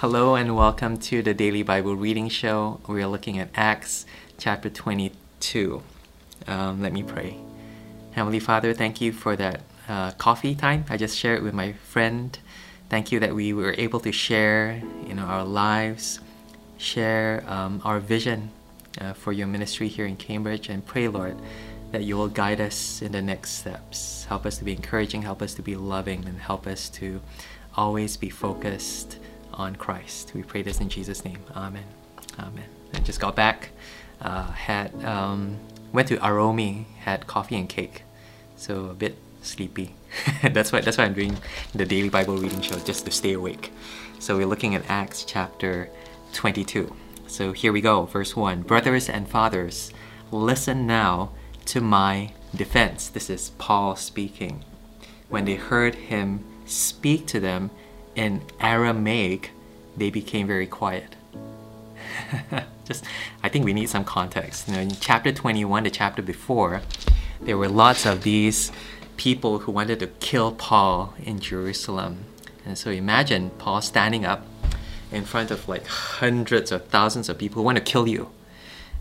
Hello and welcome to the Daily Bible Reading Show. We are looking at Acts chapter 22. Um, let me pray. Heavenly Father, thank you for that uh, coffee time I just shared with my friend. Thank you that we were able to share you know, our lives, share um, our vision uh, for your ministry here in Cambridge, and pray, Lord, that you will guide us in the next steps. Help us to be encouraging, help us to be loving, and help us to always be focused on Christ. We pray this in Jesus' name. Amen. Amen. I just got back. Uh, had um, went to Aromi. Had coffee and cake. So a bit sleepy. that's why that's why I'm doing the daily Bible reading show just to stay awake. So we're looking at Acts chapter 22. So here we go. Verse 1. Brothers and fathers, listen now to my defense. This is Paul speaking. When they heard him speak to them in Aramaic, they became very quiet. Just, I think we need some context. You know, in chapter 21, the chapter before, there were lots of these people who wanted to kill Paul in Jerusalem. And so imagine Paul standing up in front of like hundreds or thousands of people who want to kill you.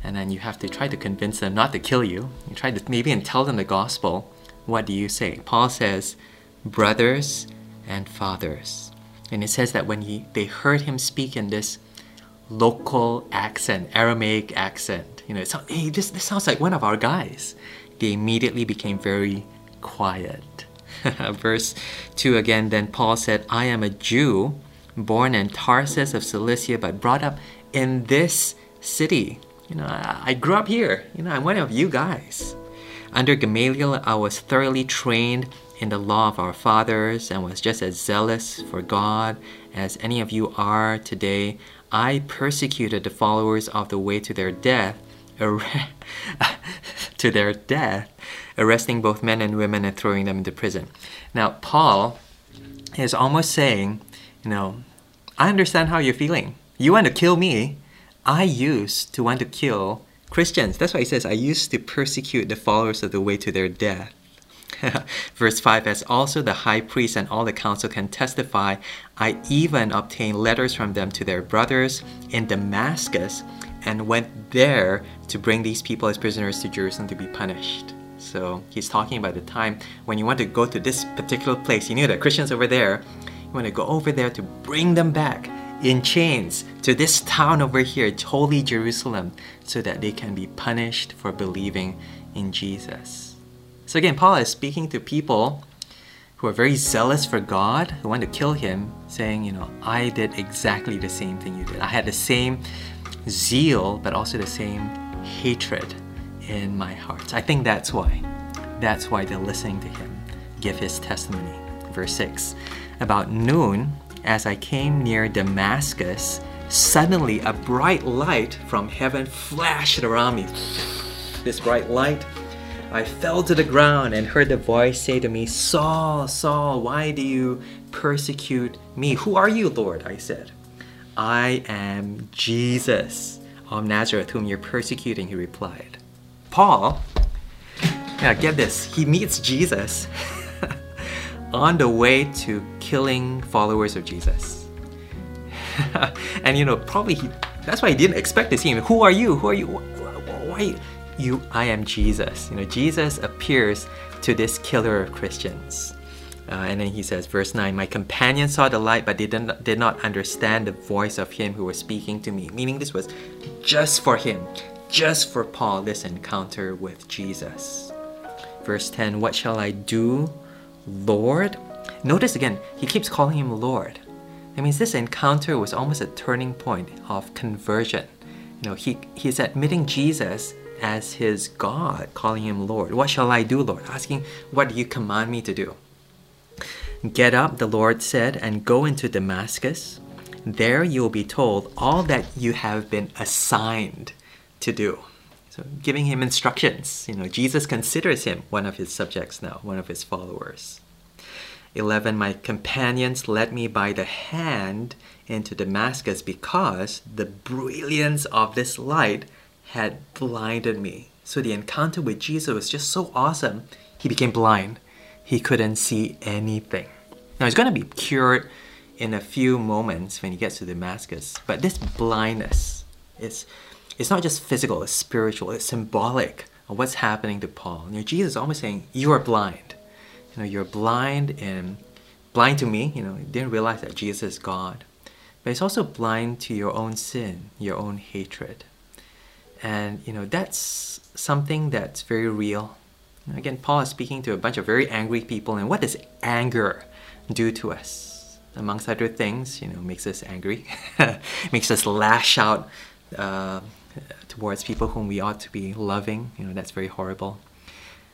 And then you have to try to convince them not to kill you. You try to maybe and tell them the gospel. What do you say? Paul says, brothers and fathers. And it says that when he, they heard him speak in this local accent, Aramaic accent, you know, it sound, hey, this, this sounds like one of our guys. They immediately became very quiet. Verse 2 again, then Paul said, I am a Jew, born in Tarsus of Cilicia, but brought up in this city. You know, I, I grew up here. You know, I'm one of you guys. Under Gamaliel, I was thoroughly trained in the law of our fathers and was just as zealous for God as any of you are today. I persecuted the followers of the way to their death, to their death, arresting both men and women and throwing them into prison. Now, Paul is almost saying, you know, I understand how you're feeling. You want to kill me. I used to want to kill Christians. That's why he says, I used to persecute the followers of the way to their death. Verse 5 As also the high priest and all the council can testify, I even obtained letters from them to their brothers in Damascus and went there to bring these people as prisoners to Jerusalem to be punished. So he's talking about the time when you want to go to this particular place. You knew that Christians over there, you want to go over there to bring them back in chains to this town over here, holy Jerusalem, so that they can be punished for believing in Jesus. So again, Paul is speaking to people who are very zealous for God, who want to kill him, saying, you know, I did exactly the same thing you did. I had the same zeal, but also the same hatred in my heart. I think that's why. That's why they're listening to him give his testimony. Verse 6 About noon, as I came near Damascus, suddenly a bright light from heaven flashed around me. This bright light, I fell to the ground and heard the voice say to me, Saul, Saul, why do you persecute me? Who are you, Lord? I said. I am Jesus of Nazareth, whom you're persecuting, he replied. Paul, yeah, get this, he meets Jesus on the way to killing followers of Jesus. and you know, probably he, that's why he didn't expect to see him. Who are you? Who are you? Why you? I am Jesus. You know, Jesus appears to this killer of Christians. Uh, and then he says, verse 9, My companion saw the light, but they did not, did not understand the voice of him who was speaking to me. Meaning, this was just for him, just for Paul, this encounter with Jesus. Verse 10, What shall I do, Lord? Notice again, he keeps calling him Lord. That means this encounter was almost a turning point of conversion. You know, he, he's admitting Jesus as his God, calling him Lord. What shall I do, Lord? Asking, What do you command me to do? Get up, the Lord said, and go into Damascus. There you will be told all that you have been assigned to do. So, giving him instructions. You know, Jesus considers him one of his subjects now, one of his followers. 11 My companions led me by the hand into Damascus because the brilliance of this light had blinded me. So the encounter with Jesus was just so awesome, he became blind. He couldn't see anything. Now he's going to be cured in a few moments when he gets to Damascus. But this blindness is it's not just physical, it's spiritual, it's symbolic of what's happening to Paul. You know, Jesus is almost saying, You are blind. You know, you're blind and blind to me, you know, you didn't realize that Jesus is God. But it's also blind to your own sin, your own hatred. And you know, that's something that's very real. Again, Paul is speaking to a bunch of very angry people, and what does anger do to us? Amongst other things, you know, makes us angry, makes us lash out uh, towards people whom we ought to be loving. You know, that's very horrible.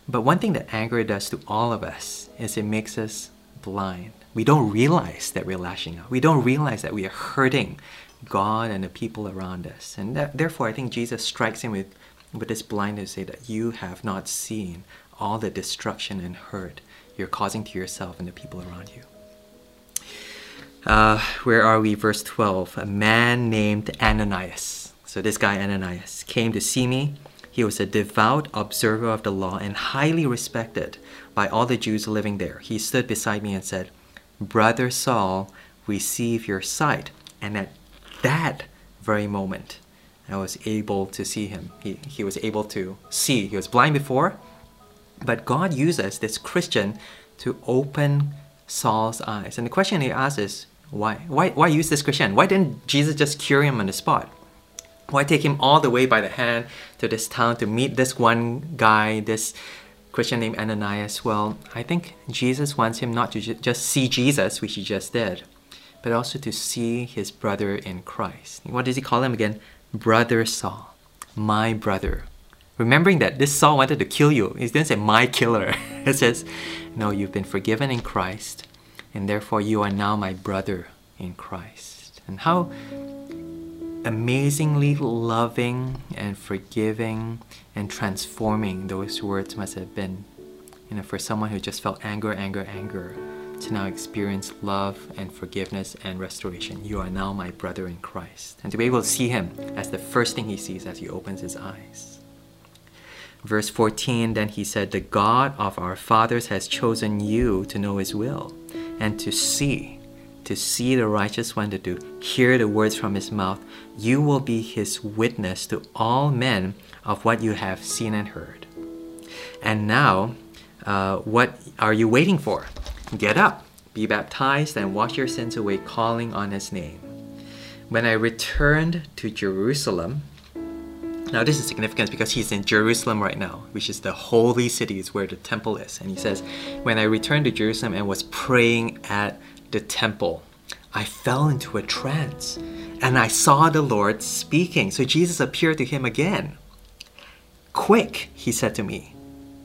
But one thing that anger does to all of us is it makes us blind. We don't realize that we're lashing out. We don't realize that we are hurting God and the people around us. And that, therefore, I think Jesus strikes him with, with this blindness to say that you have not seen all the destruction and hurt you're causing to yourself and the people around you. Uh, where are we? Verse 12. A man named Ananias. So this guy, Ananias, came to see me. He was a devout observer of the law and highly respected by all the Jews living there. He stood beside me and said, Brother Saul, receive your sight. And at that very moment, I was able to see him. He, he was able to see. He was blind before, but God uses this Christian to open Saul's eyes. And the question he asks is, why? Why, why use this Christian? Why didn't Jesus just cure him on the spot? Why take him all the way by the hand to this town to meet this one guy, this Christian named Ananias? Well, I think Jesus wants him not to ju- just see Jesus, which he just did, but also to see his brother in Christ. What does he call him again? Brother Saul, my brother. Remembering that this Saul wanted to kill you. He didn't say my killer. it says, no, you've been forgiven in Christ, and therefore you are now my brother in Christ. And how amazingly loving and forgiving and transforming those words must have been, you know, for someone who just felt anger, anger, anger, to now experience love and forgiveness and restoration. You are now my brother in Christ. And to be able to see him as the first thing he sees as he opens his eyes. Verse 14 Then he said, The God of our fathers has chosen you to know his will and to see to see the righteous one, to hear the words from his mouth, you will be his witness to all men of what you have seen and heard. And now, uh, what are you waiting for? Get up, be baptized, and wash your sins away, calling on his name. When I returned to Jerusalem, now this is significant because he's in Jerusalem right now, which is the holy city, is where the temple is. And he says, When I returned to Jerusalem and was praying at the temple, I fell into a trance and I saw the Lord speaking. So Jesus appeared to him again. Quick, he said to me,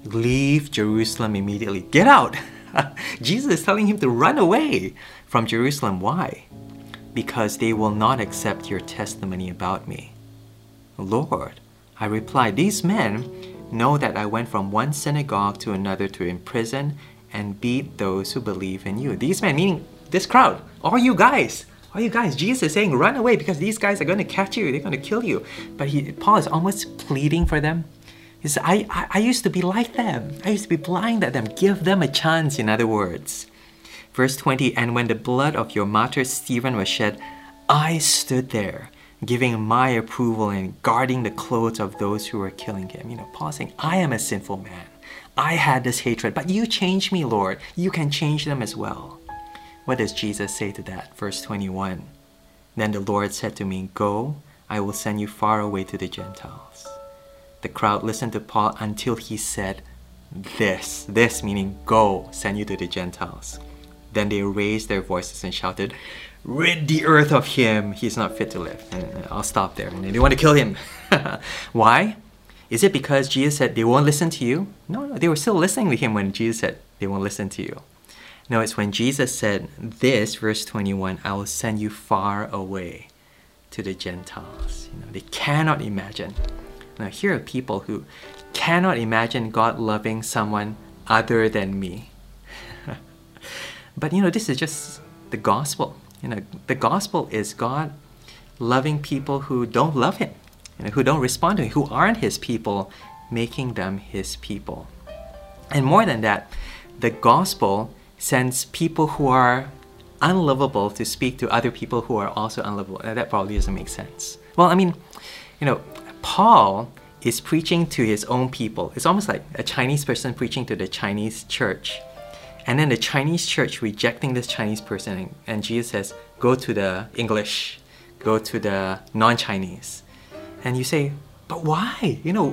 leave Jerusalem immediately. Get out. Jesus is telling him to run away from Jerusalem. Why? Because they will not accept your testimony about me. Lord, I replied, these men know that I went from one synagogue to another to imprison and beat those who believe in you. These men, meaning this crowd, all you guys, all you guys, Jesus is saying, run away because these guys are going to catch you, they're going to kill you. But he, Paul is almost pleading for them. I, I, I used to be like them. I used to be blind at them. Give them a chance, in other words. Verse 20 And when the blood of your martyr Stephen was shed, I stood there, giving my approval and guarding the clothes of those who were killing him. You know, Paul saying, I am a sinful man. I had this hatred, but you changed me, Lord. You can change them as well. What does Jesus say to that? Verse 21 Then the Lord said to me, Go, I will send you far away to the Gentiles. The crowd listened to Paul until he said, This, this meaning go, send you to the Gentiles. Then they raised their voices and shouted, Rid the earth of him, he's not fit to live. And uh, I'll stop there. And they want to kill him. Why? Is it because Jesus said they won't listen to you? No, no, they were still listening to him when Jesus said they won't listen to you. No, it's when Jesus said this, verse 21, I will send you far away to the Gentiles. You know, they cannot imagine. Now, here are people who cannot imagine God loving someone other than me. but you know, this is just the gospel. You know, the gospel is God loving people who don't love Him, you know, who don't respond to Him, who aren't His people, making them His people. And more than that, the gospel sends people who are unlovable to speak to other people who are also unlovable. That probably doesn't make sense. Well, I mean, you know, Paul is preaching to his own people. It's almost like a Chinese person preaching to the Chinese church. And then the Chinese church rejecting this Chinese person, and Jesus says, Go to the English, go to the non Chinese. And you say, But why? You know,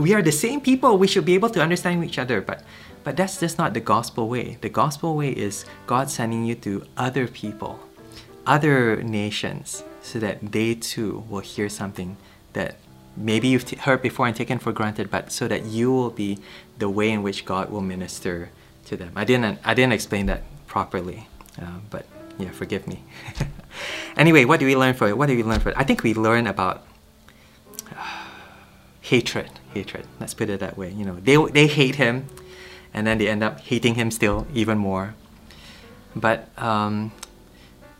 we are the same people, we should be able to understand each other. But but that's just not the gospel way. The gospel way is God sending you to other people, other nations, so that they too will hear something that maybe you've heard before and taken for granted, but so that you will be the way in which God will minister to them. I didn't I didn't explain that properly, uh, but yeah, forgive me. anyway, what do we learn from it? What do we learn from it? I think we learn about uh, hatred. Hatred. Let's put it that way. You know, they they hate him and then they end up hating him still even more. But um,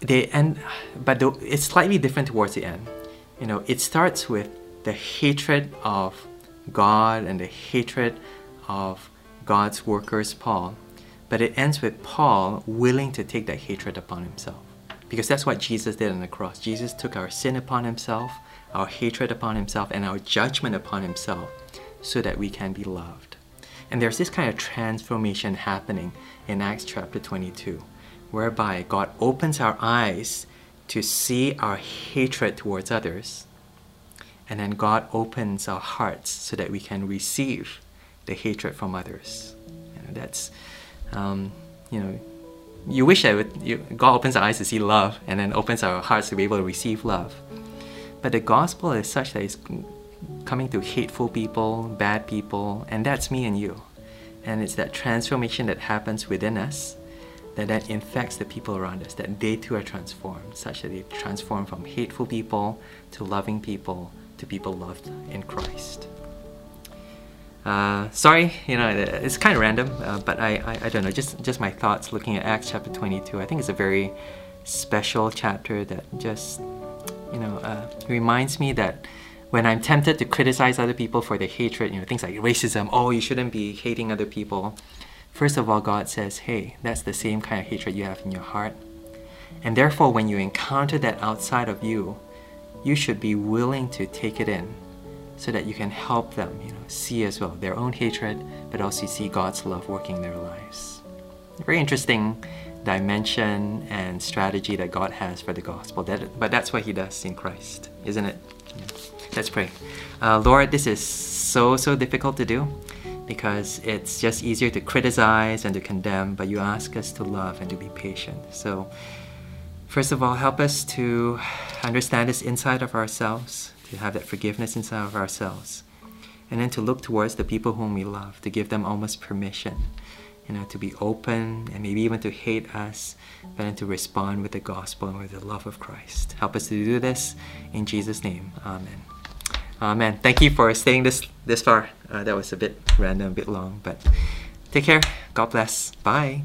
they end, but it's slightly different towards the end. You know, it starts with the hatred of God and the hatred of God's workers, Paul, but it ends with Paul willing to take that hatred upon himself. Because that's what Jesus did on the cross. Jesus took our sin upon himself, our hatred upon himself, and our judgment upon himself so that we can be loved. And there's this kind of transformation happening in Acts chapter 22, whereby God opens our eyes to see our hatred towards others, and then God opens our hearts so that we can receive the hatred from others. You know, that's, um, you know, you wish that you, God opens our eyes to see love and then opens our hearts to be able to receive love. But the gospel is such that it's coming to hateful people, bad people, and that's me and you. And it's that transformation that happens within us that then infects the people around us, that they too are transformed, such that they transform from hateful people to loving people to people loved in Christ. Uh, sorry, you know, it's kind of random, uh, but I, I, I, don't know, just, just my thoughts looking at Acts chapter 22. I think it's a very special chapter that just, you know, uh, reminds me that when I'm tempted to criticize other people for their hatred, you know, things like racism, oh, you shouldn't be hating other people. First of all, God says, hey, that's the same kind of hatred you have in your heart. And therefore, when you encounter that outside of you, you should be willing to take it in so that you can help them, you know, see as well their own hatred, but also see God's love working in their lives. Very interesting dimension and strategy that God has for the gospel. That, but that's what He does in Christ, isn't it? Yeah. Let's pray. Uh, Lord, this is so, so difficult to do because it's just easier to criticize and to condemn, but you ask us to love and to be patient. So, first of all, help us to understand this inside of ourselves, to have that forgiveness inside of ourselves, and then to look towards the people whom we love, to give them almost permission you know, to be open and maybe even to hate us, but then to respond with the gospel and with the love of Christ. Help us to do this in Jesus' name. Amen. Amen. Thank you for staying this this far. Uh, that was a bit random, a bit long, but take care. God bless. Bye.